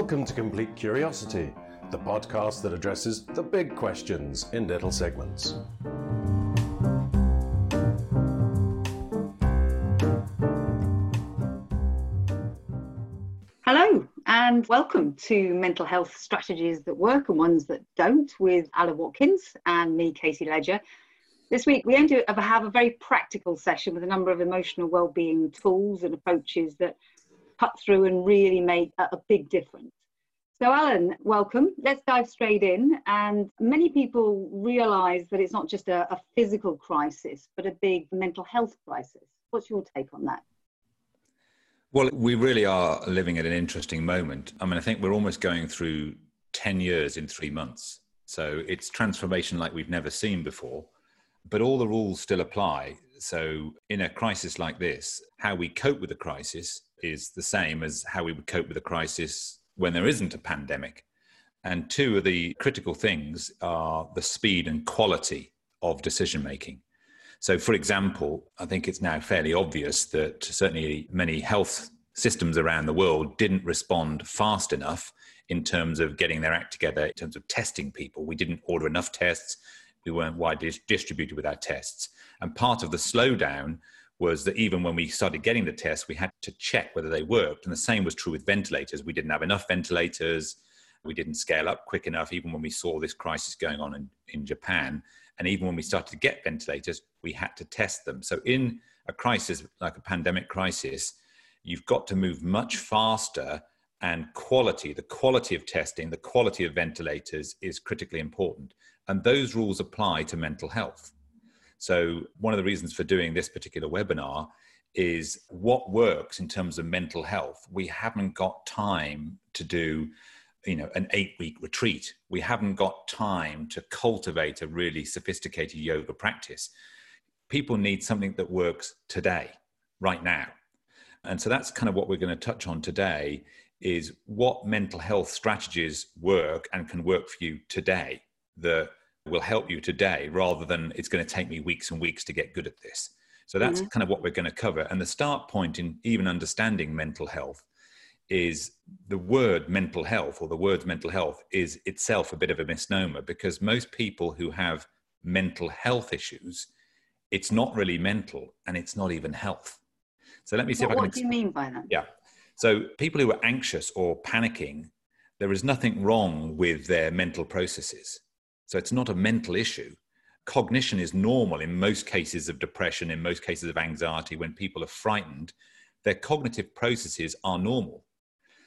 Welcome to Complete Curiosity, the podcast that addresses the big questions in little segments. Hello, and welcome to Mental Health Strategies That Work and Ones That Don't with Alan Watkins and me, Katie Ledger. This week, we aim to have a very practical session with a number of emotional well-being tools and approaches that cut through and really make a, big difference. So, Alan, welcome. Let's dive straight in. And many people realize that it's not just a, a physical crisis, but a big mental health crisis. What's your take on that? Well, we really are living at an interesting moment. I mean, I think we're almost going through 10 years in three months. So it's transformation like we've never seen before, but all the rules still apply. So, in a crisis like this, how we cope with the crisis is the same as how we would cope with a crisis when there isn't a pandemic. And two of the critical things are the speed and quality of decision making. So, for example, I think it's now fairly obvious that certainly many health systems around the world didn't respond fast enough in terms of getting their act together, in terms of testing people. We didn't order enough tests, we weren't widely distributed with our tests. And part of the slowdown was that even when we started getting the tests, we had to check whether they worked. And the same was true with ventilators. We didn't have enough ventilators. We didn't scale up quick enough, even when we saw this crisis going on in, in Japan. And even when we started to get ventilators, we had to test them. So, in a crisis like a pandemic crisis, you've got to move much faster and quality, the quality of testing, the quality of ventilators is critically important. And those rules apply to mental health. So, one of the reasons for doing this particular webinar is what works in terms of mental health. We haven't got time to do you know an eight week retreat. We haven't got time to cultivate a really sophisticated yoga practice. People need something that works today right now. And so that's kind of what we're going to touch on today is what mental health strategies work and can work for you today. That will help you today rather than it's going to take me weeks and weeks to get good at this. So that's mm-hmm. kind of what we're going to cover. And the start point in even understanding mental health is the word mental health or the words mental health is itself a bit of a misnomer because most people who have mental health issues, it's not really mental and it's not even health. So let me see what, if I can. What do you mean by that? Yeah. So people who are anxious or panicking, there is nothing wrong with their mental processes. So it's not a mental issue. Cognition is normal in most cases of depression, in most cases of anxiety. When people are frightened, their cognitive processes are normal.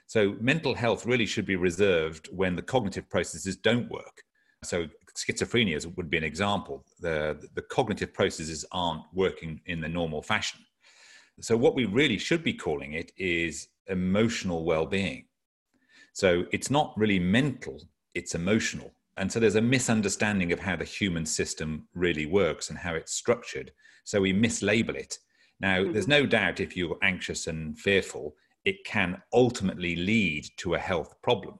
So mental health really should be reserved when the cognitive processes don't work. So schizophrenia would be an example. The, the cognitive processes aren't working in the normal fashion. So what we really should be calling it is emotional well-being. So it's not really mental, it's emotional. And so there's a misunderstanding of how the human system really works and how it's structured. So we mislabel it. Now, mm-hmm. there's no doubt if you're anxious and fearful, it can ultimately lead to a health problem.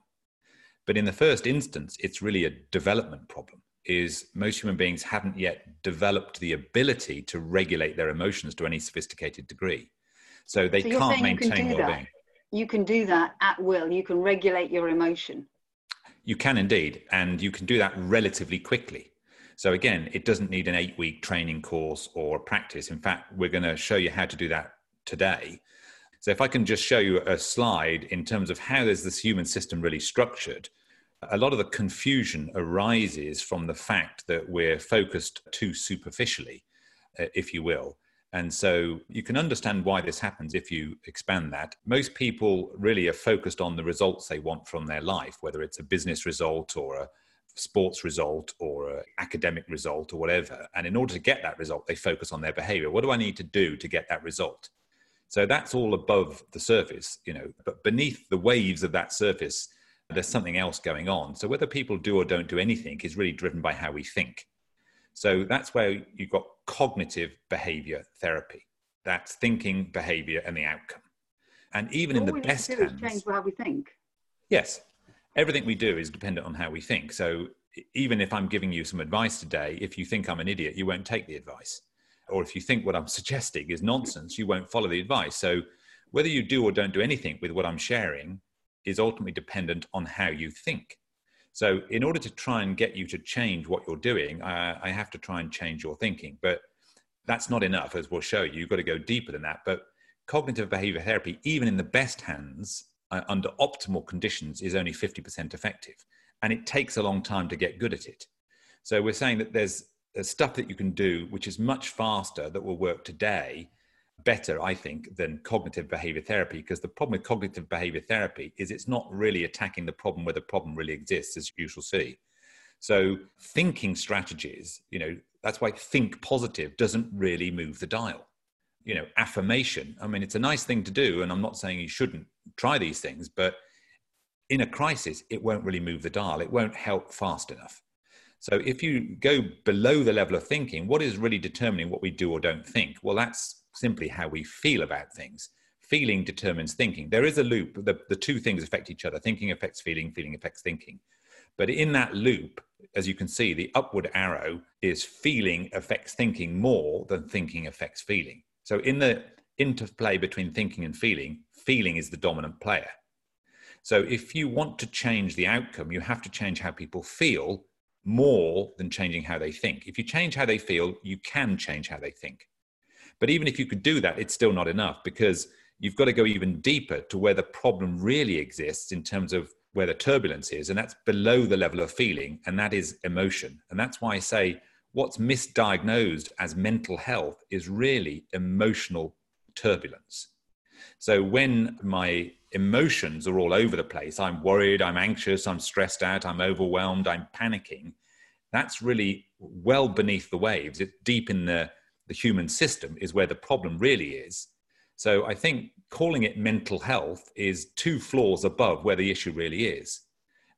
But in the first instance, it's really a development problem. Is most human beings haven't yet developed the ability to regulate their emotions to any sophisticated degree. So they so can't maintain can well-being. That. You can do that at will. You can regulate your emotion. You can indeed, and you can do that relatively quickly. So again, it doesn't need an eight week training course or practice. In fact, we're going to show you how to do that today. So if I can just show you a slide in terms of how is this human system really structured, a lot of the confusion arises from the fact that we're focused too superficially, uh, if you will. And so you can understand why this happens if you expand that. Most people really are focused on the results they want from their life, whether it's a business result or a sports result or an academic result or whatever. And in order to get that result, they focus on their behavior. What do I need to do to get that result? So that's all above the surface, you know, but beneath the waves of that surface, there's something else going on. So whether people do or don't do anything is really driven by how we think. So that's where you've got cognitive behavior therapy. That's thinking, behavior, and the outcome. And even All in the best hands, change how we think. Yes, everything we do is dependent on how we think. So even if I'm giving you some advice today, if you think I'm an idiot, you won't take the advice. Or if you think what I'm suggesting is nonsense, you won't follow the advice. So whether you do or don't do anything with what I'm sharing, is ultimately dependent on how you think. So, in order to try and get you to change what you're doing, I, I have to try and change your thinking. But that's not enough, as we'll show you. You've got to go deeper than that. But cognitive behavior therapy, even in the best hands, uh, under optimal conditions, is only 50% effective. And it takes a long time to get good at it. So we're saying that there's, there's stuff that you can do which is much faster that will work today better, I think, than cognitive behavior therapy. Because the problem with cognitive behavior therapy is it's not really attacking the problem where the problem really exists, as you shall see. So thinking strategies, you know, that's why think positive doesn't really move the dial. You know, affirmation. I mean, it's a nice thing to do, and I'm not saying you shouldn't try these things, but in a crisis, it won't really move the dial. It won't help fast enough. So if you go below the level of thinking, what is really determining what we do or don't think? Well, that's simply how we feel about things. Feeling determines thinking. There is a loop. The, the two things affect each other. Thinking affects feeling, feeling affects thinking. But in that loop, as you can see, the upward arrow is feeling affects thinking more than thinking affects feeling. So in the interplay between thinking and feeling, feeling is the dominant player. So if you want to change the outcome, you have to change how people feel more than changing how they think. If you change how they feel, you can change how they think. But even if you could do that, it's still not enough because you've got to go even deeper to where the problem really exists in terms of where the turbulence is, and that's below the level of feeling, and that is emotion. And that's why I say what's misdiagnosed as mental health is really emotional turbulence. So when my emotions are all over the place, I'm worried, I'm anxious, I'm stressed out, I'm overwhelmed, I'm panicking, that's really well beneath the waves. It's deep in the, the human system, is where the problem really is. So I think calling it mental health is two floors above where the issue really is.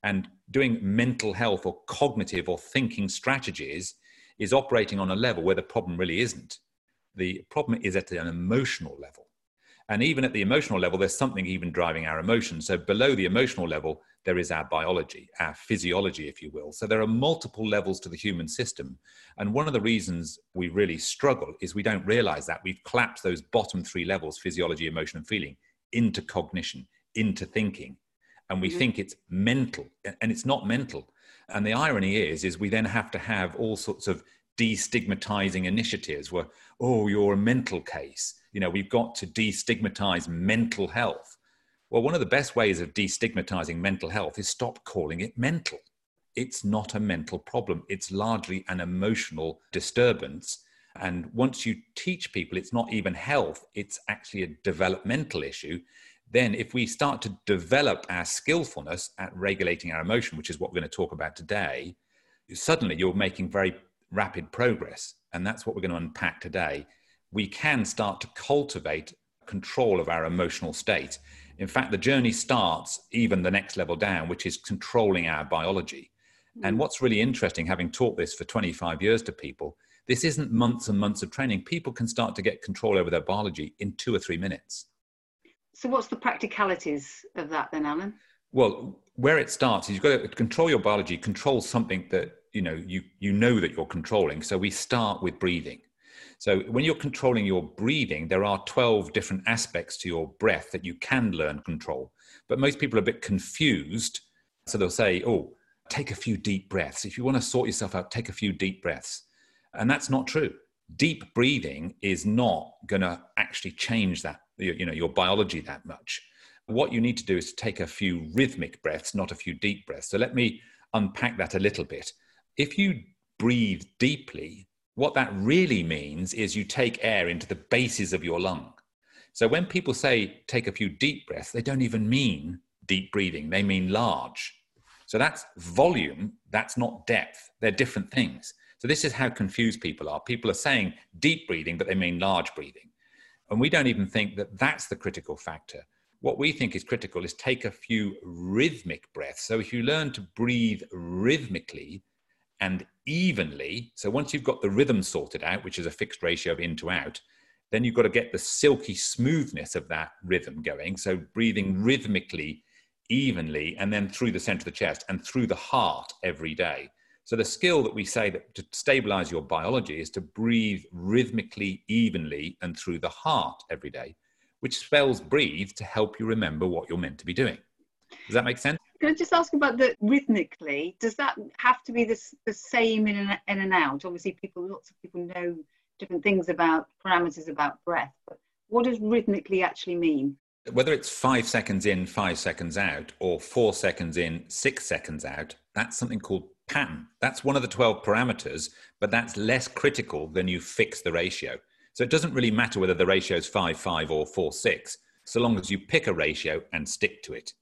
And doing mental health or cognitive or thinking strategies is operating on a level where the problem really isn't. The problem is at an emotional level. And even at the emotional level, there's something even driving our emotions. So below the emotional level, there is our biology, our physiology, if you will. So there are multiple levels to the human system. And one of the reasons we really struggle is we don't realize that we've collapsed those bottom three levels physiology, emotion, and feeling into cognition, into thinking. And we mm-hmm. think it's mental, and it's not mental. And the irony is, is we then have to have all sorts of destigmatizing initiatives where, oh, you're a mental case. You know, we've got to destigmatize mental health. Well, one of the best ways of destigmatizing mental health is stop calling it mental. It's not a mental problem, it's largely an emotional disturbance. And once you teach people it's not even health, it's actually a developmental issue, then if we start to develop our skillfulness at regulating our emotion, which is what we're going to talk about today, suddenly you're making very rapid progress. And that's what we're going to unpack today. We can start to cultivate control of our emotional state. In fact, the journey starts even the next level down, which is controlling our biology. And mm. what's really interesting, having taught this for 25 years to people, this isn't months and months of training. People can start to get control over their biology in two or three minutes. So, what's the practicalities of that then, Alan? Well, where it starts is you've got to control your biology, control something that you know you you know that you're controlling. So we start with breathing. So when you're controlling your breathing, there are 12 different aspects to your breath that you can learn control. But most people are a bit confused. So they'll say, oh, take a few deep breaths. If you want to sort yourself out, take a few deep breaths. And that's not true. Deep breathing is not going to actually change that, you know, your biology that much. What you need to do is to take a few rhythmic breaths, not a few deep breaths. So let me unpack that a little bit. If you breathe deeply, what that really means is you take air into the bases of your lung. So when people say take a few deep breaths, they don't even mean deep breathing, they mean large. So that's volume, that's not depth. They're different things. So this is how confused people are. People are saying deep breathing, but they mean large breathing. And we don't even think that that's the critical factor. What we think is critical is take a few rhythmic breaths. So if you learn to breathe rhythmically, and evenly. So once you've got the rhythm sorted out, which is a fixed ratio of in to out, then you've got to get the silky smoothness of that rhythm going. So breathing rhythmically, evenly, and then through the center of the chest and through the heart every day. So the skill that we say that to stabilize your biology is to breathe rhythmically, evenly, and through the heart every day, which spells breathe to help you remember what you're meant to be doing. Does that make sense? Can I just ask about the rhythmically? Does that have to be the, the same in and, in and out? Obviously, people, lots of people know different things about parameters about breath, but what does rhythmically actually mean? Whether it's five seconds in, five seconds out, or four seconds in, six seconds out, that's something called pattern. That's one of the 12 parameters, but that's less critical than you fix the ratio. So it doesn't really matter whether the ratio is 5 5 or 4 6, so long as you pick a ratio and stick to it.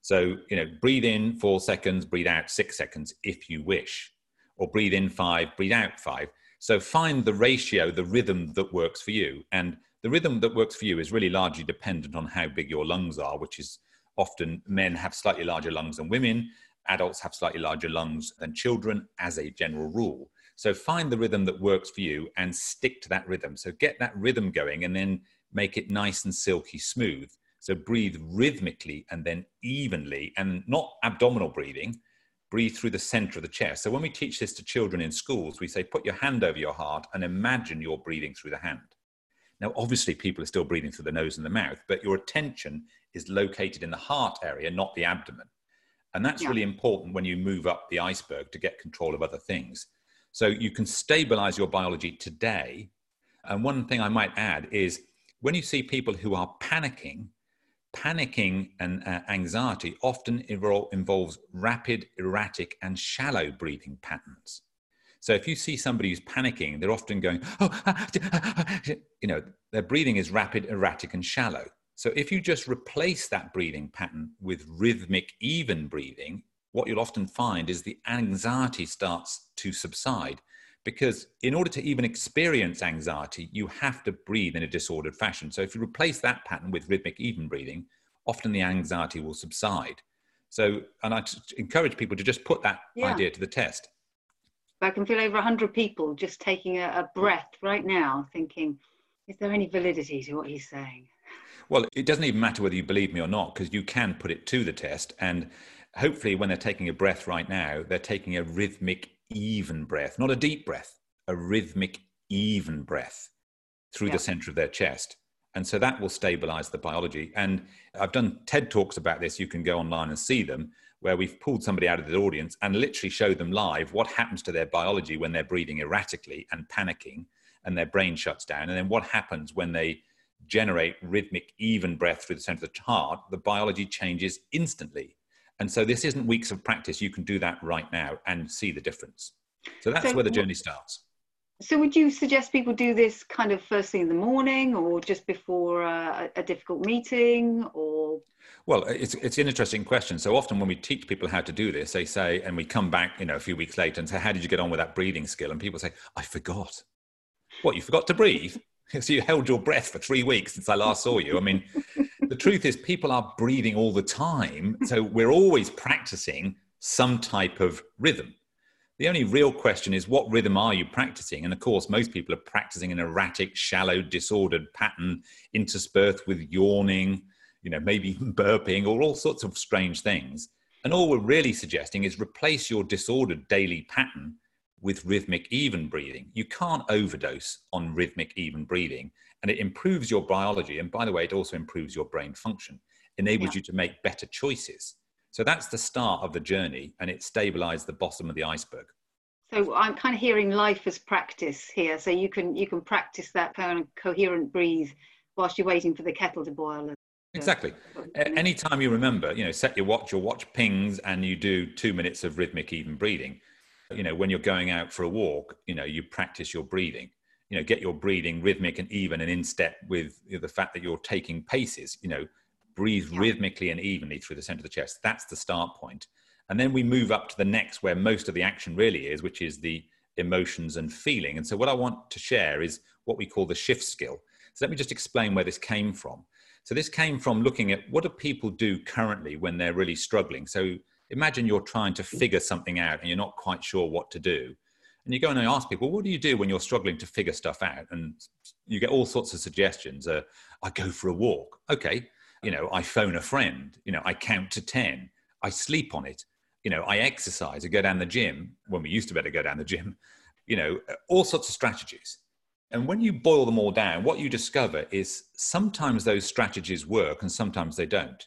So, you know, breathe in four seconds, breathe out six seconds if you wish, or breathe in five, breathe out five. So find the ratio, the rhythm that works for you. And the rhythm that works for you is really largely dependent on how big your lungs are, which is often men have slightly larger lungs than women, adults have slightly larger lungs than children as a general rule. So find the rhythm that works for you and stick to that rhythm. So get that rhythm going and then make it nice and silky smooth. So breathe rhythmically and then evenly and not abdominal breathing. Breathe through the center of the chest. So when we teach this to children in schools, we say, put your hand over your heart and imagine you're breathing through the hand. Now, obviously, people are still breathing through the nose and the mouth, but your attention is located in the heart area, not the abdomen. And that's yeah. really important when you move up the iceberg to get control of other things. So you can stabilize your biology today. And one thing I might add is when you see people who are panicking, panicking and uh, anxiety often involves rapid, erratic, and shallow breathing patterns. So if you see somebody who's panicking, they're often going, oh, ah, ah, ah, you know, their breathing is rapid, erratic, and shallow. So if you just replace that breathing pattern with rhythmic, even breathing, what you'll often find is the anxiety starts to subside. Because in order to even experience anxiety, you have to breathe in a disordered fashion. So if you replace that pattern with rhythmic, even breathing, often the anxiety will subside. So, and I encourage people to just put that yeah. idea to the test. I can feel over 100 people just taking a, a breath right now, thinking, is there any validity to what he's saying? Well, it doesn't even matter whether you believe me or not, because you can put it to the test. And hopefully, when they're taking a breath right now, they're taking a rhythmic, even breath, not a deep breath, a rhythmic, even breath through yeah. the center of their chest. And so that will stabilize the biology. And I've done TED Talks about this. You can go online and see them, where we've pulled somebody out of the audience and literally show them live what happens to their biology when they're breathing erratically and panicking and their brain shuts down. And then what happens when they generate rhythmic, even breath through the center of the heart, the biology changes instantly. And so this isn't weeks of practice. You can do that right now and see the difference. So that's so, where the journey starts. So would you suggest people do this kind of first thing in the morning or just before a, a difficult meeting or? Well, it's, it's an interesting question. So often when we teach people how to do this, they say, and we come back, you know, a few weeks later and say, how did you get on with that breathing skill? And people say, I forgot. What, you forgot to breathe? So you held your breath for three weeks since I last saw you. I mean, the truth is, people are breathing all the time. So we're always practicing some type of rhythm. The only real question is, what rhythm are you practicing? And of course, most people are practicing an erratic, shallow, disordered pattern interspersed with yawning, you know, maybe burping or all sorts of strange things. And all we're really suggesting is replace your disordered daily pattern with rhythmic even breathing. You can't overdose on rhythmic even breathing, and it improves your biology. And by the way, it also improves your brain function, enables yeah. you to make better choices. So that's the start of the journey, and it stabilizes the bottom of the iceberg. So I'm kind of hearing life as practice here. So you can you can practice that kind of coherent breathe whilst you're waiting for the kettle to boil. Exactly. Anytime you remember, you know, set your watch, your watch pings, and you do two minutes of rhythmic even breathing you know when you're going out for a walk you know you practice your breathing. You know get your breathing rhythmic and even and in step with the fact that you're taking paces you know breathe yeah. rhythmically and evenly through the center of the chest. That's the start point. And then we move up to the next where most of the action really is which is the emotions and feeling. And so what i want to share is what we call the shift skill. So let me just explain where this came from. So this came from looking at what do people do currently when they're really struggling. So imagine you're trying to figure something out and you're not quite sure what to do. And you go and ask people, what do you do when you're struggling to figure stuff out? And you get all sorts of suggestions. Uh, I go for a walk. Okay. You know, I phone a friend. You know, I count to 10. I sleep on it. You know, I exercise. I go down the gym when we used to better go down the gym. You know, all sorts of strategies. And when you boil them all down, what you discover is sometimes those strategies work and sometimes they don't.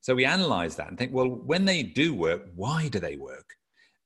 So we analyze that and think, well, when they do work, why do they work?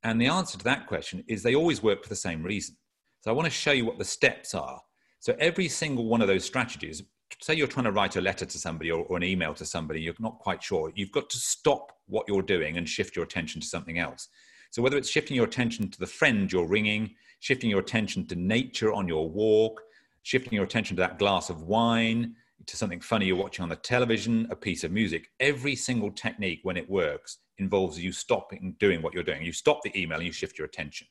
And the answer to that question is they always work for the same reason. So I want to show you what the steps are. So every single one of those strategies, say you're trying to write a letter to somebody or, or, an email to somebody, you're not quite sure, you've got to stop what you're doing and shift your attention to something else. So whether it's shifting your attention to the friend you're ringing, shifting your attention to nature on your walk, shifting your attention to that glass of wine, to something funny you're watching on the television, a piece of music, every single technique when it works involves you stopping doing what you're doing. You stop the email and you shift your attention.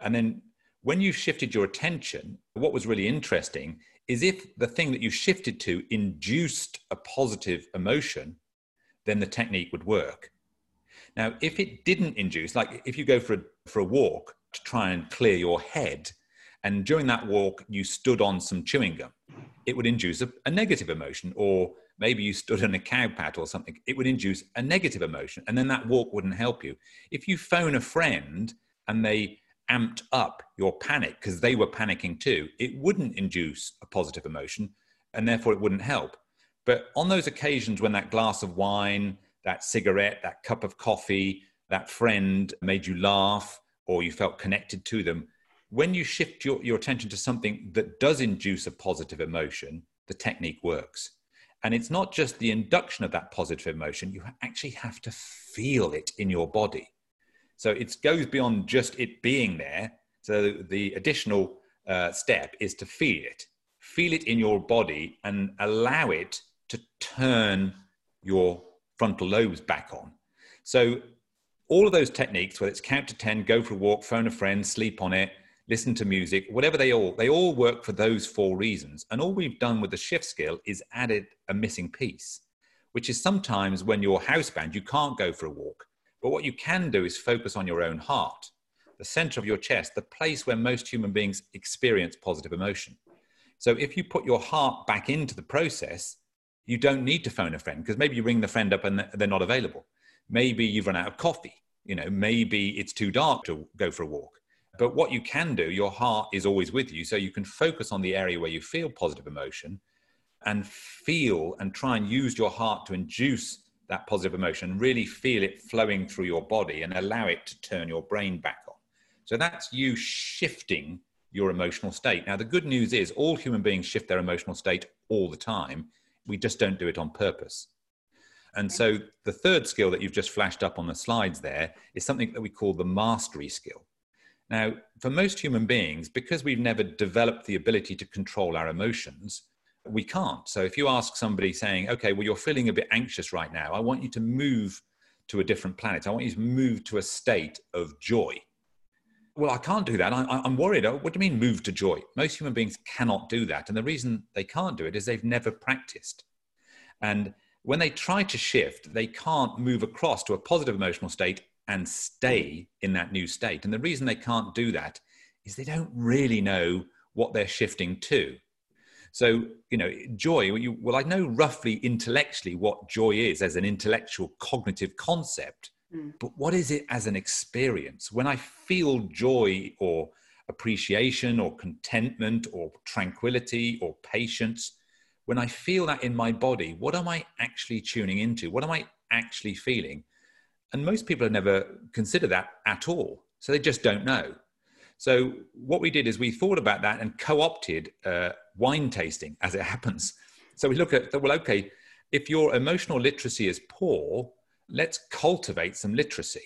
And then when you shifted your attention, what was really interesting is if the thing that you shifted to induced a positive emotion, then the technique would work. Now, if it didn't induce, like if you go for a, for a walk to try and clear your head, and during that walk you stood on some chewing gum, it would induce a, a negative emotion. Or maybe you stood on a cow pat or something, it would induce a negative emotion. And then that walk wouldn't help you. If you phone a friend and they amped up your panic because they were panicking too, it wouldn't induce a positive emotion and therefore it wouldn't help. But on those occasions when that glass of wine, that cigarette, that cup of coffee, that friend made you laugh or you felt connected to them, when you shift your, your attention to something that does induce a positive emotion, the technique works. And it's not just the induction of that positive emotion, you actually have to feel it in your body. So it goes beyond just it being there. So the additional uh, step is to feel it, feel it in your body, and allow it to turn your frontal lobes back on. So all of those techniques, whether it's count to 10, go for a walk, phone a friend, sleep on it, listen to music, whatever they all, they all work for those four reasons. And all we've done with the shift skill is added a missing piece, which is sometimes when you're housebound, you can't go for a walk. But what you can do is focus on your own heart, the center of your chest, the place where most human beings experience positive emotion. So if you put your heart back into the process, you don't need to phone a friend because maybe you ring the friend up and they're not available. Maybe you've run out of coffee. You know, maybe it's too dark to go for a walk. But what you can do, your heart is always with you. So you can focus on the area where you feel positive emotion and feel and try and use your heart to induce that positive emotion, really feel it flowing through your body and allow it to turn your brain back on. So that's you shifting your emotional state. Now, the good news is all human beings shift their emotional state all the time. We just don't do it on purpose. And so the third skill that you've just flashed up on the slides there is something that we call the mastery skill. Now, for most human beings, because we've never developed the ability to control our emotions, we can't. So if you ask somebody saying, okay, well, you're feeling a bit anxious right now, I want you to move to a different planet. I want you to move to a state of joy. Well, I can't do that. I, am worried. Oh, what do you mean move to joy? Most human beings cannot do that. And the reason they can't do it is they've never practiced. And when they try to shift, they can't move across to a positive emotional state and stay in that new state. And the reason they can't do that is they don't really know what they're shifting to. So, you know, joy, you, well, I know roughly intellectually what joy is as an intellectual cognitive concept, mm. but what is it as an experience? When I feel joy or appreciation or contentment or tranquility or patience, when I feel that in my body, what am I actually tuning into? What am I actually feeling? And most people have never considered that at all. So they just don't know. So what we did is we thought about that and co-opted uh, wine tasting as it happens. So we look at well, okay, if your emotional literacy is poor, let's cultivate some literacy.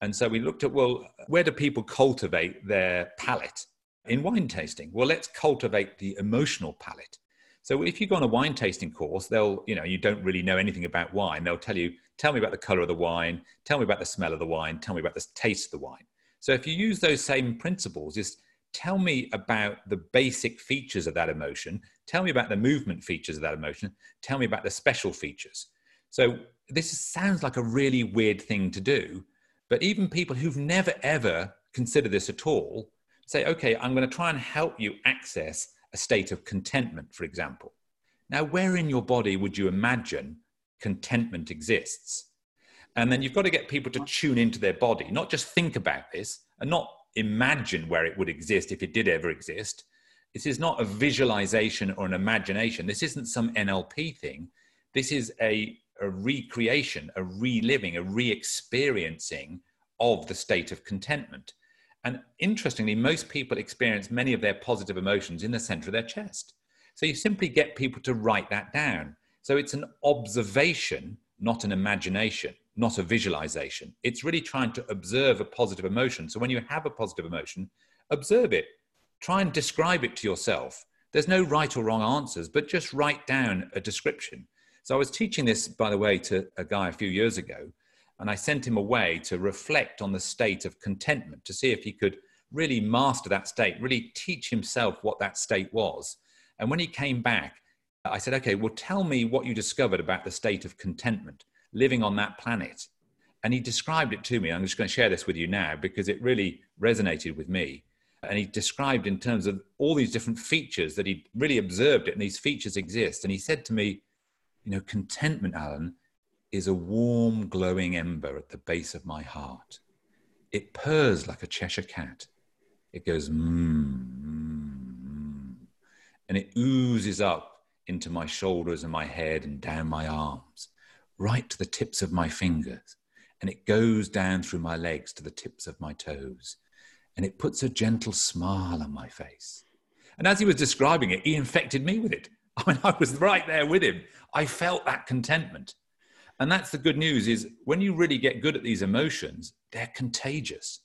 And so we looked at well, where do people cultivate their palate in wine tasting? Well, let's cultivate the emotional palate. So if you go on a wine tasting course, they'll, you know, you don't really know anything about wine. They'll tell you, tell me about the color of the wine, tell me about the smell of the wine, tell me about the taste of the wine. So if you use those same principles, just tell me about the basic features of that emotion, tell me about the movement features of that emotion, tell me about the special features. So this sounds like a really weird thing to do, but even people who've never ever considered this at all say, okay, I'm going to try and help you access a state of contentment, for example. Now, where in your body would you imagine contentment exists? And then you've got to get people to tune into their body, not just think about this and not imagine where it would exist if it did ever exist. This is not a visualization or an imagination. This isn't some NLP thing. This is a, a recreation, a reliving, a re experiencing of the state of contentment. And interestingly, most people experience many of their positive emotions in the center of their chest. So you simply get people to write that down. So it's an observation, not an imagination, not a visualization. It's really trying to observe a positive emotion. So when you have a positive emotion, observe it. Try and describe it to yourself. There's no right or wrong answers, but just write down a description. So I was teaching this, by the way, to a guy a few years ago, and I sent him away to reflect on the state of contentment to see if he could really master that state, really teach himself what that state was. And when he came back, I said, okay, well, tell me what you discovered about the state of contentment living on that planet. And he described it to me. I'm just going to share this with you now because it really resonated with me. And he described in terms of all these different features that he really observed it, and these features exist. And he said to me, you know, contentment, Alan, is a warm, glowing ember at the base of my heart. It purrs like a Cheshire cat. It goes mmm, mm, and it oozes up into my shoulders and my head and down my arms, right to the tips of my fingers. And it goes down through my legs to the tips of my toes. And it puts a gentle smile on my face. And as he was describing it, he infected me with it. I mean, I was right there with him. I felt that contentment. And that's the good news is when you really get good at these emotions, they're contagious,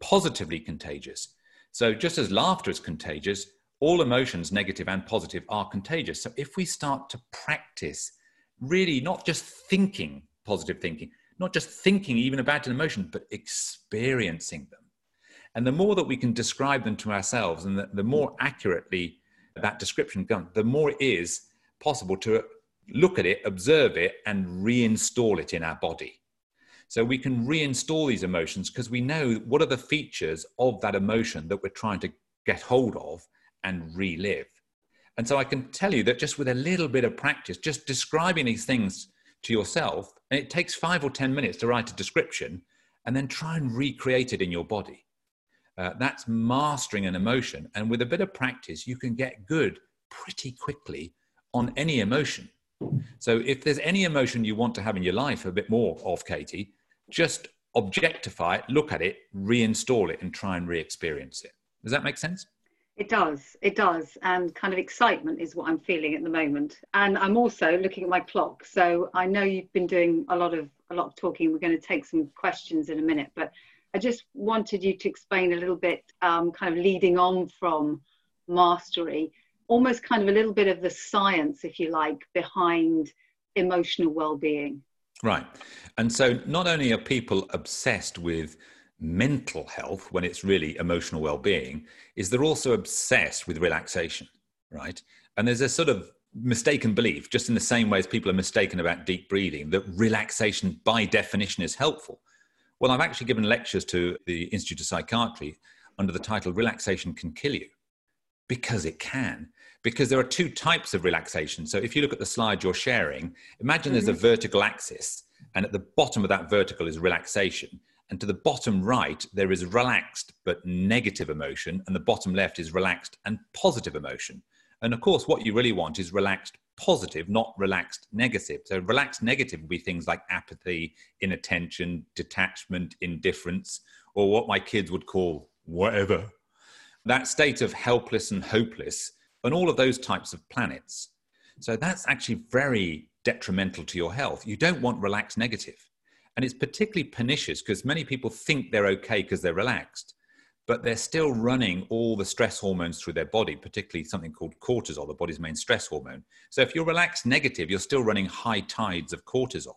positively contagious. So just as laughter is contagious, all emotions, negative and positive, are contagious. So if we start to practice really not just thinking positive thinking, not just thinking even about an emotion, but experiencing them. And the more that we can describe them to ourselves and the, the more accurately that description comes, the more it is possible to look at it, observe it, and reinstall it in our body. So we can reinstall these emotions because we know what are the features of that emotion that we're trying to get hold of and relive. And so I can tell you that just with a little bit of practice, just describing these things to yourself, and it takes five or 10 minutes to write a description, and then try and recreate it in your body. Uh, that's mastering an emotion. And with a bit of practice, you can get good pretty quickly on any emotion. So if there's any emotion you want to have in your life a bit more of, Katie, just objectify it, look at it, reinstall it, and try and re experience it. Does that make sense? It does. It does. And kind of excitement is what I'm feeling at the moment. And I'm also looking at my clock. So I know you've been doing a lot of a lot of talking. We're going to take some questions in a minute, but I just wanted you to explain a little bit, um, kind of leading on from mastery, almost kind of a little bit of the science, if you like, behind emotional well-being. Right. And so not only are people obsessed with mental health when it's really emotional well-being, is they're also obsessed with relaxation, right? And there's a sort of mistaken belief, just in the same way as people are mistaken about deep breathing, that relaxation by definition is helpful. Well, I've actually given lectures to the Institute of Psychiatry under the title Relaxation Can Kill You because it can because there are two types of relaxation. So if you look at the slide you're sharing, imagine mm-hmm. there's a mm-hmm. vertical axis, and at the bottom of that vertical is relaxation. And to the bottom right, there is relaxed but negative emotion, and the bottom left is relaxed and positive emotion. And of course, what you really want is relaxed positive, not relaxed negative. So, relaxed negative would be things like apathy, inattention, detachment, indifference, or what my kids would call whatever. That state of helpless and hopeless and all of those types of planets. So that's actually very detrimental to your health. You don't want relaxed negative. And it's particularly pernicious because many people think they're okay because they're relaxed, but they're still running all the stress hormones through their body, particularly something called cortisol, the body's main stress hormone. So if you're relaxed negative, you're still running high tides of cortisol.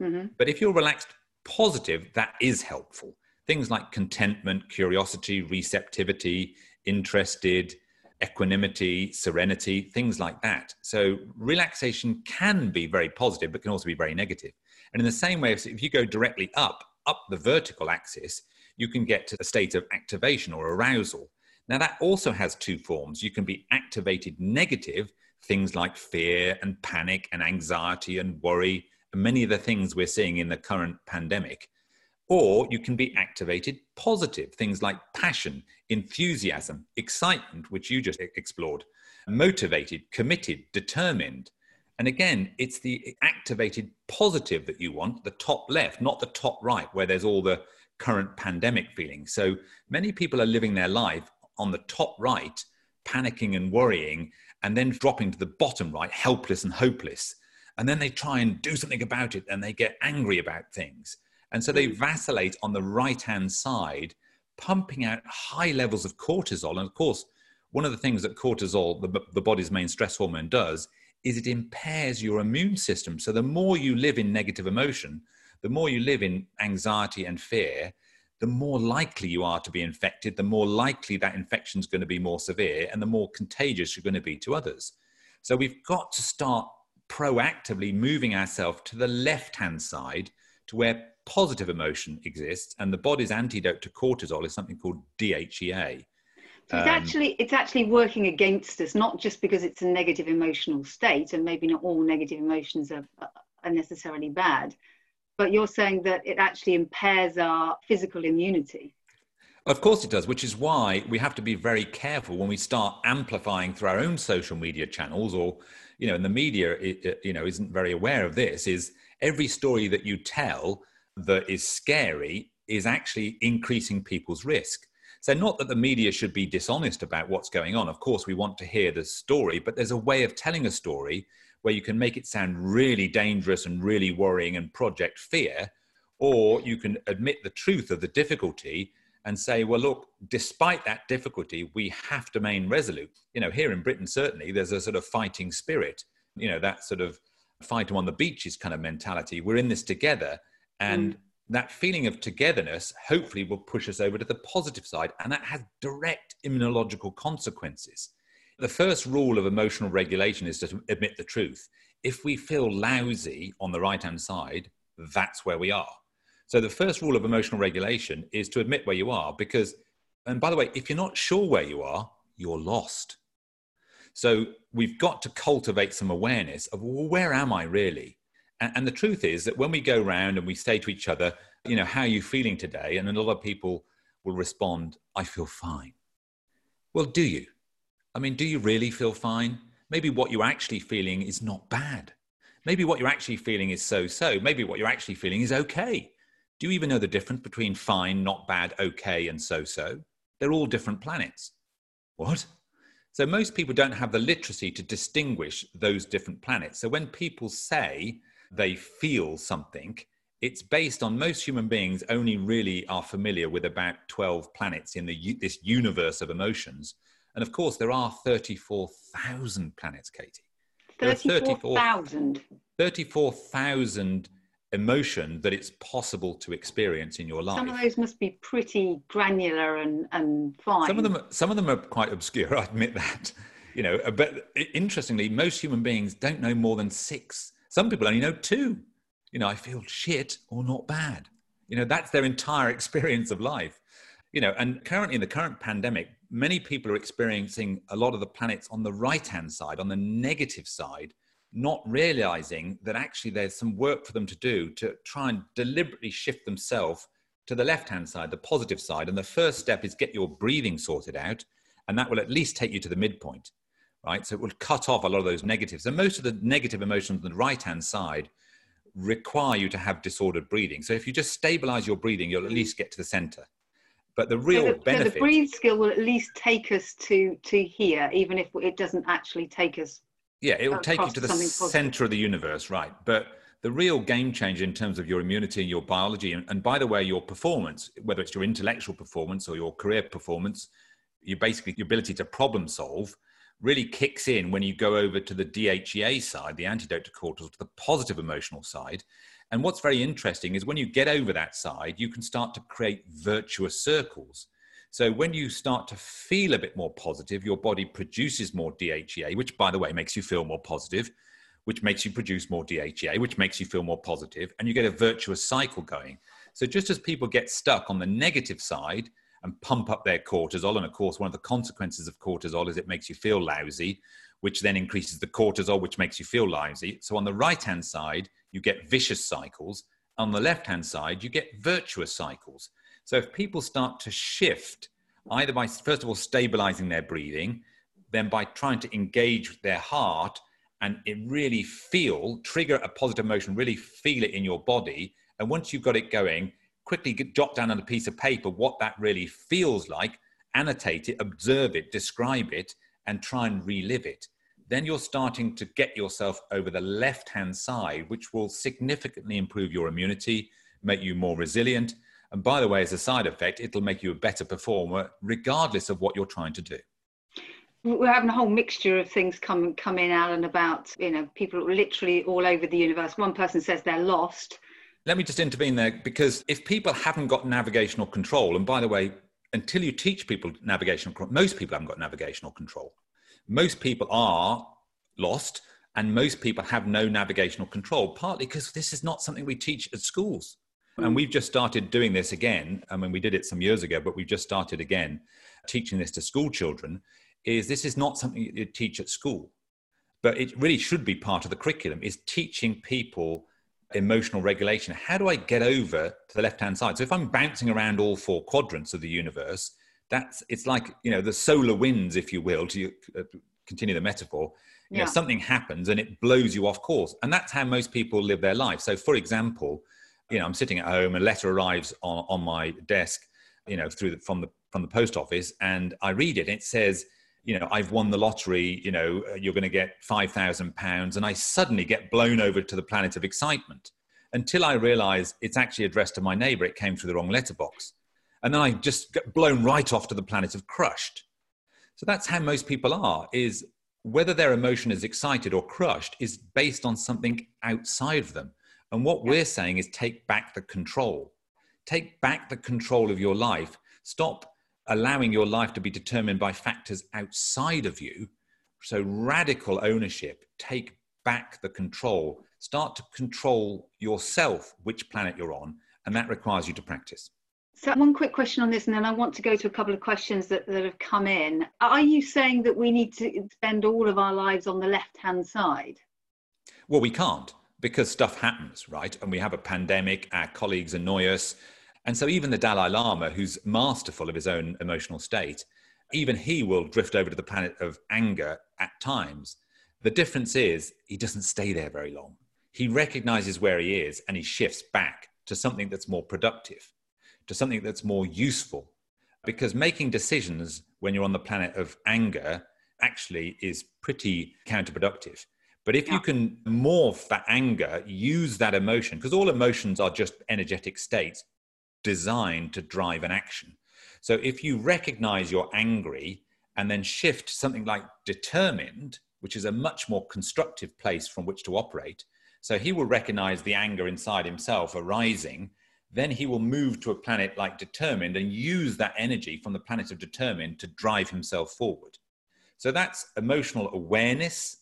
Mm-hmm. But if you're relaxed positive, that is helpful. Things like contentment, curiosity, receptivity, interested, equanimity, serenity, things like that. So relaxation can be very positive, but can also be very negative. And in the same way, if you go directly up, up the vertical axis, you can get to a state of activation or arousal. Now, that also has two forms. You can be activated negative, things like fear and panic and anxiety and worry, and many of the things we're seeing in the current pandemic. Or you can be activated positive, things like passion, enthusiasm, excitement, which you just explored, motivated, committed, determined. And again, it's the activated positive that you want, the top left, not the top right, where there's all the current pandemic feeling. So many people are living their life on the top right, panicking and worrying, and then dropping to the bottom right, helpless and hopeless. And then they try and do something about it and they get angry about things. And so they mm. vacillate on the right hand side, pumping out high levels of cortisol. And of course, one of the things that cortisol, the, the body's main stress hormone, does is it impairs your immune system. So the more you live in negative emotion, the more you live in anxiety and fear, the more likely you are to be infected, the more likely that infection is going to be more severe, and the more contagious you're going to be to others. So we've got to start proactively moving ourselves to the left hand side to where positive emotion exists, and the body's antidote to cortisol is something called DHEA. So it's um, actually it's actually working against us, not just because it's a negative emotional state, and maybe not all negative emotions are, are necessarily bad, but you're saying that it actually impairs our physical immunity. Of course it does, which is why we have to be very careful when we start amplifying through our own social media channels, or you know, and the media, you know, isn't very aware of this. Is every story that you tell that is scary is actually increasing people's risk. So, not that the media should be dishonest about what's going on. Of course, we want to hear the story, but there's a way of telling a story where you can make it sound really dangerous and really worrying and project fear, or you can admit the truth of the difficulty and say, well, look, despite that difficulty, we have to remain resolute. You know, here in Britain, certainly, there's a sort of fighting spirit, you know, that sort of fight them on the beaches kind of mentality. We're in this together. And mm that feeling of togetherness hopefully will push us over to the positive side, and that has direct immunological consequences. The first rule of emotional regulation is to admit the truth. If we feel lousy on the right hand side, that's where we are. So, the first rule of emotional regulation is to admit where you are because, and by the way, if you're not sure where you are, you're lost. So, we've got to cultivate some awareness of well, where am I really? And, and the truth is that when we go around and we say to each other, you know, how are you feeling today? And a lot of people will respond, I feel fine. Well, do you? I mean, do you really feel fine? Maybe what you're actually feeling is not bad. Maybe what you're actually feeling is so so. Maybe what you're actually feeling is okay. Do you even know the difference between fine, not bad, okay, and so so? They're all different planets. What? So most people don't have the literacy to distinguish those different planets. So when people say they feel something, it's based on most human beings only really are familiar with about 12 planets in the, this universe of emotions. And of course, there are 34,000 planets, Katie. 34,000. 34,000 emotion that it's possible to experience in your life. Some of those must be pretty granular and, and fine. Some of them, some of them are quite obscure. I admit that. You know, but interestingly, most human beings don't know more than six some people only know two. You know, I feel shit or not bad. You know, that's their entire experience of life. You know, and currently in the current pandemic, many people are experiencing a lot of the planets on the right hand side, on the negative side, not realizing that actually there's some work for them to do to try and deliberately shift themselves to the left hand side, the positive side. And the first step is get your breathing sorted out, and that will at least take you to the midpoint right? So it will cut off a lot of those negatives. And most of the negative emotions on the right hand side require you to have disordered breathing. So if you just stabilize your breathing, you'll at mm. least get to the center. But the real so the, benefit. So the breathe skill will at least take us to to here, even if it doesn't actually take us. Yeah, it will take you to the center of the universe, right? But the real game changer in terms of your immunity and your biology, and, and by the way, your performance, whether it's your intellectual performance or your career performance, you basically your ability to problem solve really kicks in when you go over to the DHEA side, the antidote to cortisol, to the positive emotional side. And what's very interesting is when you get over that side, you can start to create virtuous circles. So when you start to feel a bit more positive, your body produces more DHEA, which, by the way, makes you feel more positive, which makes you produce more DHEA, which makes you feel more positive, and you get a virtuous cycle going. So just as people get stuck on the negative side, and pump up their cortisol. And of course, one of the consequences of cortisol is it makes you feel lousy, which then increases the cortisol, which makes you feel lousy. So on the right hand side, you get vicious cycles. On the left hand side, you get virtuous cycles. So if people start to shift, either by first of all stabilizing their breathing, then by trying to engage their heart and it really feel, trigger a positive emotion, really feel it in your body. And once you've got it going, quickly jot down on a piece of paper what that really feels like, annotate it, observe it, describe it, and try and relive it. Then you're starting to get yourself over the left hand side, which will significantly improve your immunity, make you more resilient. And by the way, as a side effect, it'll make you a better performer, regardless of what you're trying to do we're having a whole mixture of things come coming out and about you know people literally all over the universe one person says they're lost let me just intervene there because if people haven't got navigational control and by the way until you teach people navigational control most people haven't got navigational control. Most people are lost and most people have no navigational control partly because this is not something we teach at schools. And hmm. we've just started doing this again i mean we did it some years ago but we've just started again teaching this to school children is this is not something you teach at school, but it really should be part of the curriculum is teaching people emotional regulation. How do I get over to the left hand side? So if I'm bouncing around all four quadrants of the universe, that's it's like you know the solar winds, if you will, to uh, continue the metaphor. You yeah. know, something happens and it blows you off course, and that's how most people live their life. So, for example, you know, I'm sitting at home, a letter arrives on, on my desk, you know, through the, from the from the post office, and I read it. And it says you know, I've won the lottery, you know, uh, you're going to get £5,000. And I suddenly get blown over to the planet of excitement until I realize it's actually addressed to my neighbor. It came through the wrong letterbox. And then I just get blown right off to the planet of crushed. So that's how most people are, is whether their emotion is excited or crushed is based on something outside of them. And what we're saying is take back the control. Take back the control of your life. Stop allowing your life to be determined by factors outside of you. So, radical ownership, take back the control, start to control yourself, which planet you're on, and that requires you to practice. So, one quick question on this, and then I want to go to a couple of questions that, that have come in. Are you saying that we need to spend all of our lives on the left hand side? Well, we can't because stuff happens, right? And we have a pandemic, our colleagues annoy us, and so, even the Dalai Lama, who's masterful of his own emotional state, even he will drift over to the planet of anger at times. The difference is he doesn't stay there very long. He recognizes where he is and he shifts back to something that's more productive, to something that's more useful. Because making decisions when you're on the planet of anger actually is pretty counterproductive. But if yeah. you can morph that anger, use that emotion, because all emotions are just energetic states, designed to drive an action. So if you recognize you're angry and then shift something like determined, which is a much more constructive place from which to operate. So he will recognize the anger inside himself arising. Then he will move to a planet like determined and use that energy from the planet of determined to drive himself forward. So that's emotional awareness.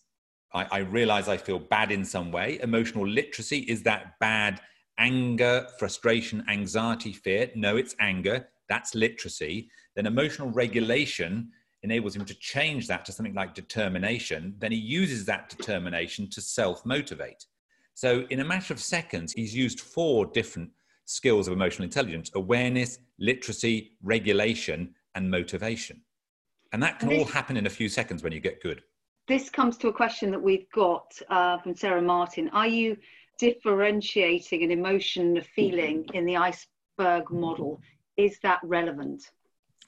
I, I realize I feel bad in some way. Emotional literacy is that bad anger, frustration, anxiety, fear. No, it's anger. That's literacy. Then emotional regulation enables him to change that to something like determination. Then he uses that determination to self motivate. So, in a matter of seconds, he's used four different skills of emotional intelligence awareness, literacy, regulation, and motivation. And that can this, all happen in a few seconds when you get good. This comes to a question that we've got uh, from Sarah Martin. Are you differentiating an emotion, a feeling mm-hmm. in the iceberg model, is that relevant?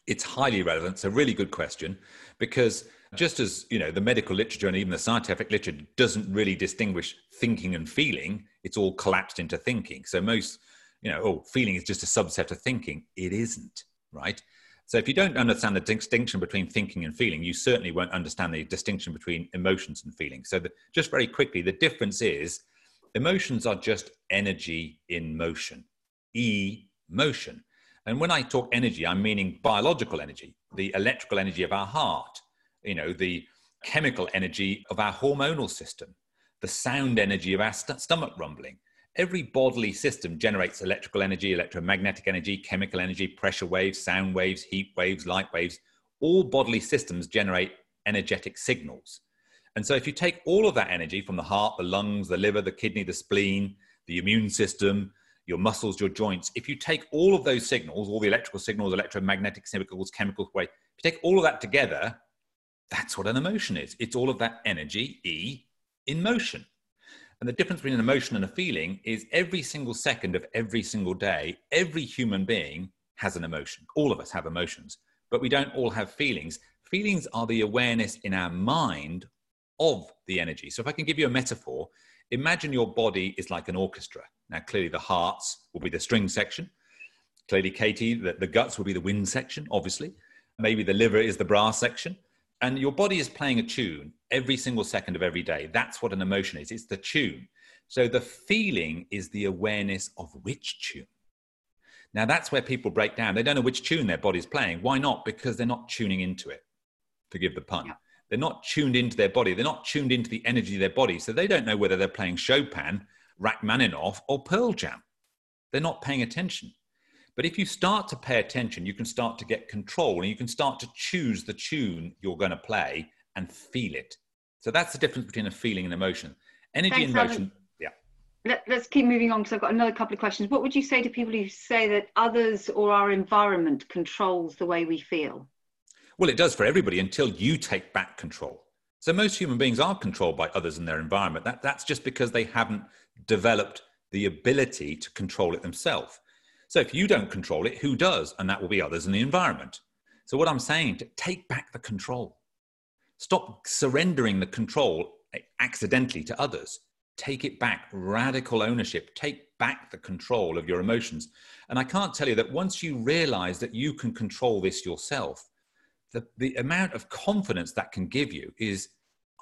It's highly relevant. It's a really good question because just as you know the medical literature and even the scientific literature doesn't really distinguish thinking and feeling it's all collapsed into thinking. So most you know oh feeling is just a subset of thinking. It isn't right? So if you don't understand the distinction between thinking and feeling you certainly won't understand the distinction between emotions and feelings so the, just very quickly the difference is Emotions are just energy in motion, E motion. And when I talk energy, I'm meaning biological energy, the electrical energy of our heart, you know, the chemical energy of our hormonal system, the sound energy of our st- stomach rumbling. Every bodily system generates electrical energy, electromagnetic energy, chemical energy, pressure waves, sound waves, heat waves, light waves. All bodily systems generate energetic signals. And so, if you take all of that energy from the heart, the lungs, the liver, the kidney, the spleen, the immune system, your muscles, your joints, if you take all of those signals, all the electrical signals, electromagnetic signals, chemical way, if you take all of that together, that's what an emotion is. It's all of that energy, E, in motion. And the difference between an emotion and a feeling is every single second of every single day, every human being has an emotion. All of us have emotions, but we don't all have feelings. Feelings are the awareness in our mind of the energy. So if I can give you a metaphor, imagine your body is like an orchestra. Now, clearly, the hearts will be the string section. Clearly, Katie, the, the guts will be the wind section, obviously. Maybe the liver is the brass section. And your body is playing a tune every single second of every day. That's what an emotion is it's the tune. So the feeling is the awareness of which tune. Now, that's where people break down. They don't know which tune their body's playing. Why not? Because they're not tuning into it, forgive the pun. Yeah. They're not tuned into their body. They're not tuned into the energy of their body. So they don't know whether they're playing Chopin, Rachmaninoff, or Pearl Jam. They're not paying attention. But if you start to pay attention, you can start to get control and you can start to choose the tune you're going to play and feel it. So that's the difference between a feeling and emotion. Energy Thanks, and motion. Alan. Yeah. Let, us keep moving on because I've got another couple of questions. What would you say to people who say that others or our environment controls the way we feel? Well, it does for everybody until you take back control. So most human beings are controlled by others and their environment. That, that's just because they haven't developed the ability to control it themselves. So if you don't control it, who does? And that will be others in the environment. So what I'm saying, to take back the control. Stop surrendering the control accidentally to others. Take it back, radical ownership. Take back the control of your emotions. And I can't tell you that once you realize that you can control this yourself, the, the amount of confidence that can give you is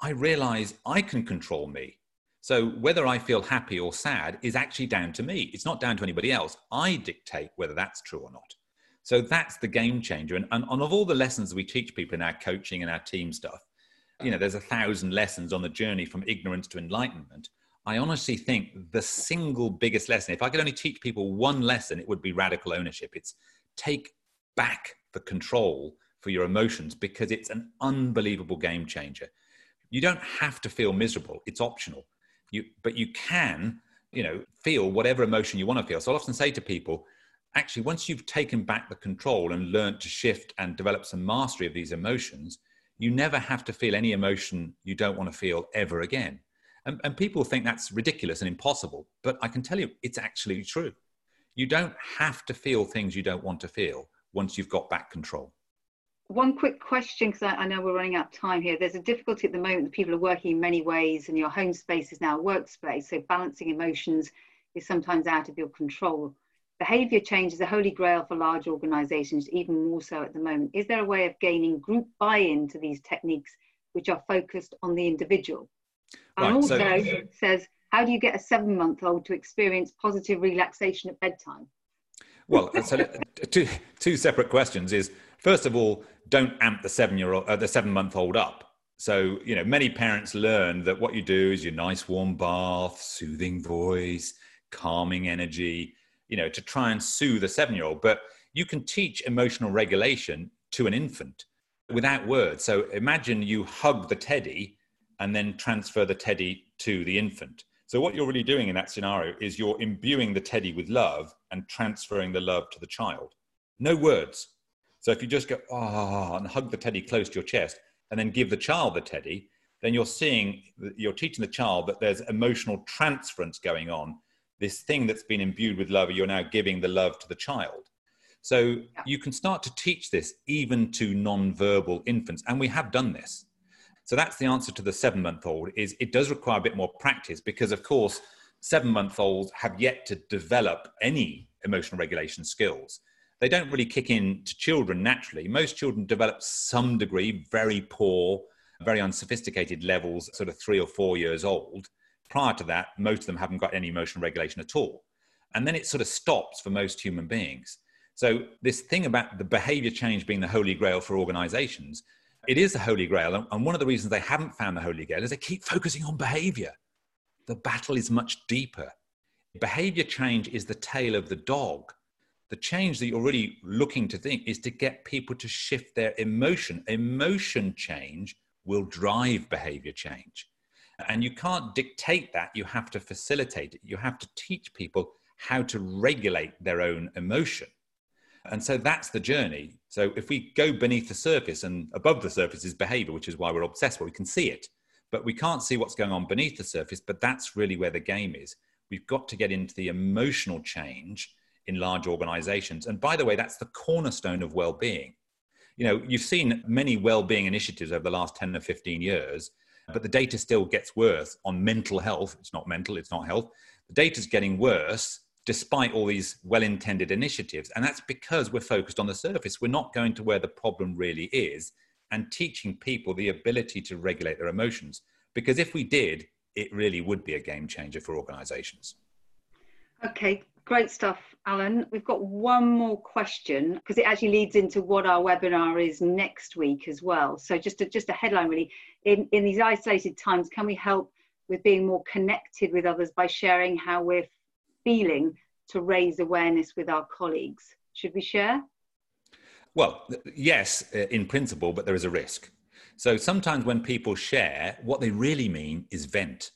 I realize I can control me. So whether I feel happy or sad is actually down to me. It's not down to anybody else. I dictate whether that's true or not. So that's the game changer. And, and, and of all the lessons we teach people in our coaching and our team stuff, you know, there's a thousand lessons on the journey from ignorance to enlightenment. I honestly think the single biggest lesson, if I could only teach people one lesson, it would be radical ownership. It's take back the control for your emotions because it's an unbelievable game changer. You don't have to feel miserable, it's optional. You but you can you know feel whatever emotion you want to feel. So I'll often say to people actually once you've taken back the control and learned to shift and develop some mastery of these emotions you never have to feel any emotion you don't want to feel ever again. And, and people think that's ridiculous and impossible but i can tell you it's actually true. You don't have to feel things you don't want to feel once you've got back control one quick question because I, I, know we're running out of time here. There's a difficulty at the moment that people are working in many ways, and your home space is now a workspace. So balancing emotions is sometimes out of your control. Behavior change is a holy grail for large organizations, even more so at the moment. Is there a way of gaining group buy in to these techniques which are focused on the individual? Right, and also, so- says, how do you get a seven month old to experience positive relaxation at bedtime? Well, so uh, two, two separate questions is first of all, don't amp the seven year old, uh, the seven month old up. So, you know, many parents learn that what you do is your nice warm bath, soothing voice, calming energy, you know, to try and soothe a seven year old. But you can teach emotional regulation to an infant without words. So imagine you hug the teddy and then transfer the teddy to the infant. So what you're really doing in that scenario is you're imbuing the teddy with love and transferring the love to the child. No words, so if you just go, ah, oh, and hug the teddy close to your chest and then give the child the teddy, then you're seeing, you're teaching the child that there's emotional transference going on. This thing that's been imbued with love, you're now giving the love to the child. So yeah. you can start to teach this even to non-verbal infants. And we have done this. So that's the answer to the seven month old is it does require a bit more practice because of course, seven month olds have yet to develop any emotional regulation skills they don't really kick in to children naturally. Most children develop some degree, very poor, very unsophisticated levels, sort of three or four years old. Prior to that, most of them haven't got any emotional regulation at all. And then it sort of stops for most human beings. So, this thing about the behavior change being the holy grail for organizations, it is the holy grail. And one of the reasons they haven't found the holy grail is they keep focusing on behavior. The battle is much deeper. Behavior change is the tail of the dog the change that you're really looking to think is to get people to shift their emotion. Emotion change will drive behavior change. And you can't dictate that, you have to facilitate it. You have to teach people how to regulate their own emotion. And so that's the journey. So if we go beneath the surface and above the surface is behavior, which is why we're obsessed, well, we can see it. but we can't see what's going on beneath the surface. But that's really where the game is. We've got to get into the emotional change in large organizations. And by the way, that's the cornerstone of well being. You know, you've seen many well being initiatives over the last 10 or 15 years, but the data still gets worse on mental health. It's not mental, it's not health. The data's getting worse despite all these well intended initiatives. And that's because we're focused on the surface. We're not going to where the problem really is and teaching people the ability to regulate their emotions. Because if we did, it really would be a game changer for organizations. Okay, great stuff, Alan. We've got one more question because it actually leads into what our webinar is next week as well. So just a, just a headline really, in, in these isolated times, can we help with being more connected with others by sharing how we're feeling to raise awareness with our colleagues? Should we share? Well, yes, uh, in principle, but there is a risk. So sometimes when people share, what they really mean is vent.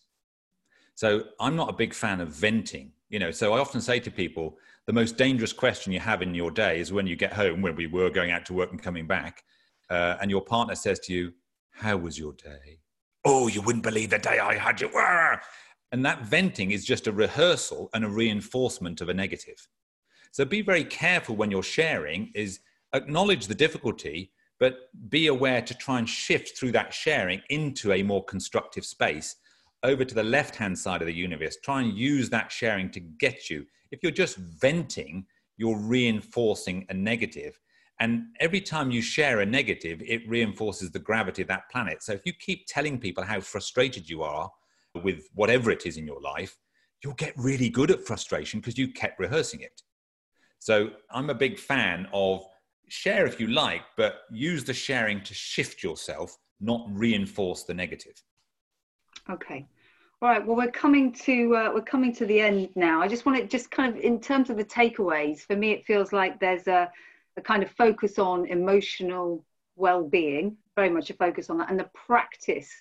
So I'm not a big fan of venting. You know, so I often say to people, the most dangerous question you have in your day is when you get home, when we were going out to work and coming back, uh, and your partner says to you, "How was your day?" Oh, you wouldn't believe the day I had you. And that venting is just a rehearsal and a reinforcement of a negative. So be very careful when you're sharing. Is acknowledge the difficulty, but be aware to try and shift through that sharing into a more constructive space over to the left hand side of the universe. Try and use that sharing to get you. If you're just venting, you're reinforcing a negative. And every time you share a negative, it reinforces the gravity of that planet. So if you keep telling people how frustrated you are with whatever it is in your life, you'll get really good at frustration because you kept rehearsing it. So I'm a big fan of share if you like, but use the sharing to shift yourself, not reinforce the negative. Okay. All right. Well, we're coming to uh, we're coming to the end now. I just want to just kind of in terms of the takeaways. For me, it feels like there's a, a kind of focus on emotional well-being, very much a focus on that, and the practice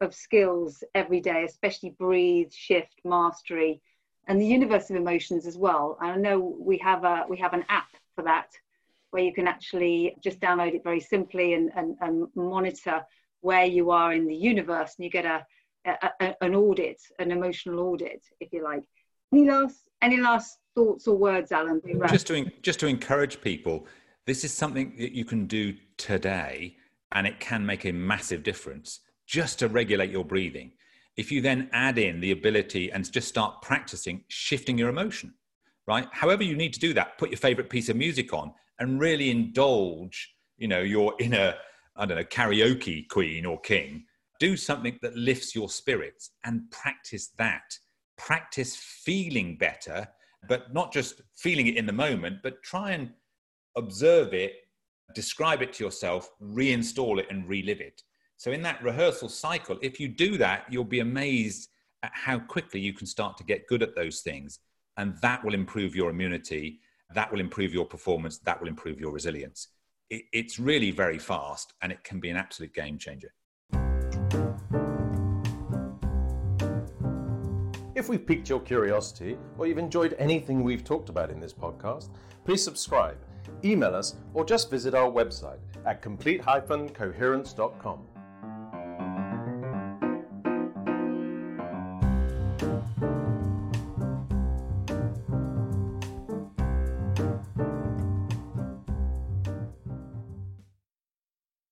of skills every day, especially breathe, shift, mastery, and the universe of emotions as well. I know we have a we have an app for that where you can actually just download it very simply and, and, and monitor where you are in the universe and you get a, a, an audit, an emotional audit, if you like. Any last any last thoughts or words, Alan? Just to just to encourage people, this is something that you can do today, and it can make a massive difference just to regulate your breathing. If you then add in the ability and just start practicing shifting your emotion, right? However, you need to do that, put your favorite piece of music on and really indulge, you know, your inner, I don't know, karaoke queen or king. Do something that lifts your spirits and practice that. Practice feeling better, but not just feeling it in the moment, but try and observe it, describe it to yourself, reinstall it, and relive it. So, in that rehearsal cycle, if you do that, you'll be amazed at how quickly you can start to get good at those things. And that will improve your immunity, that will improve your performance, that will improve your resilience. It, it's really very fast and it can be an absolute game changer. If we've piqued your curiosity or you've enjoyed anything we've talked about in this podcast, please subscribe, email us, or just visit our website at complete-coherence.com.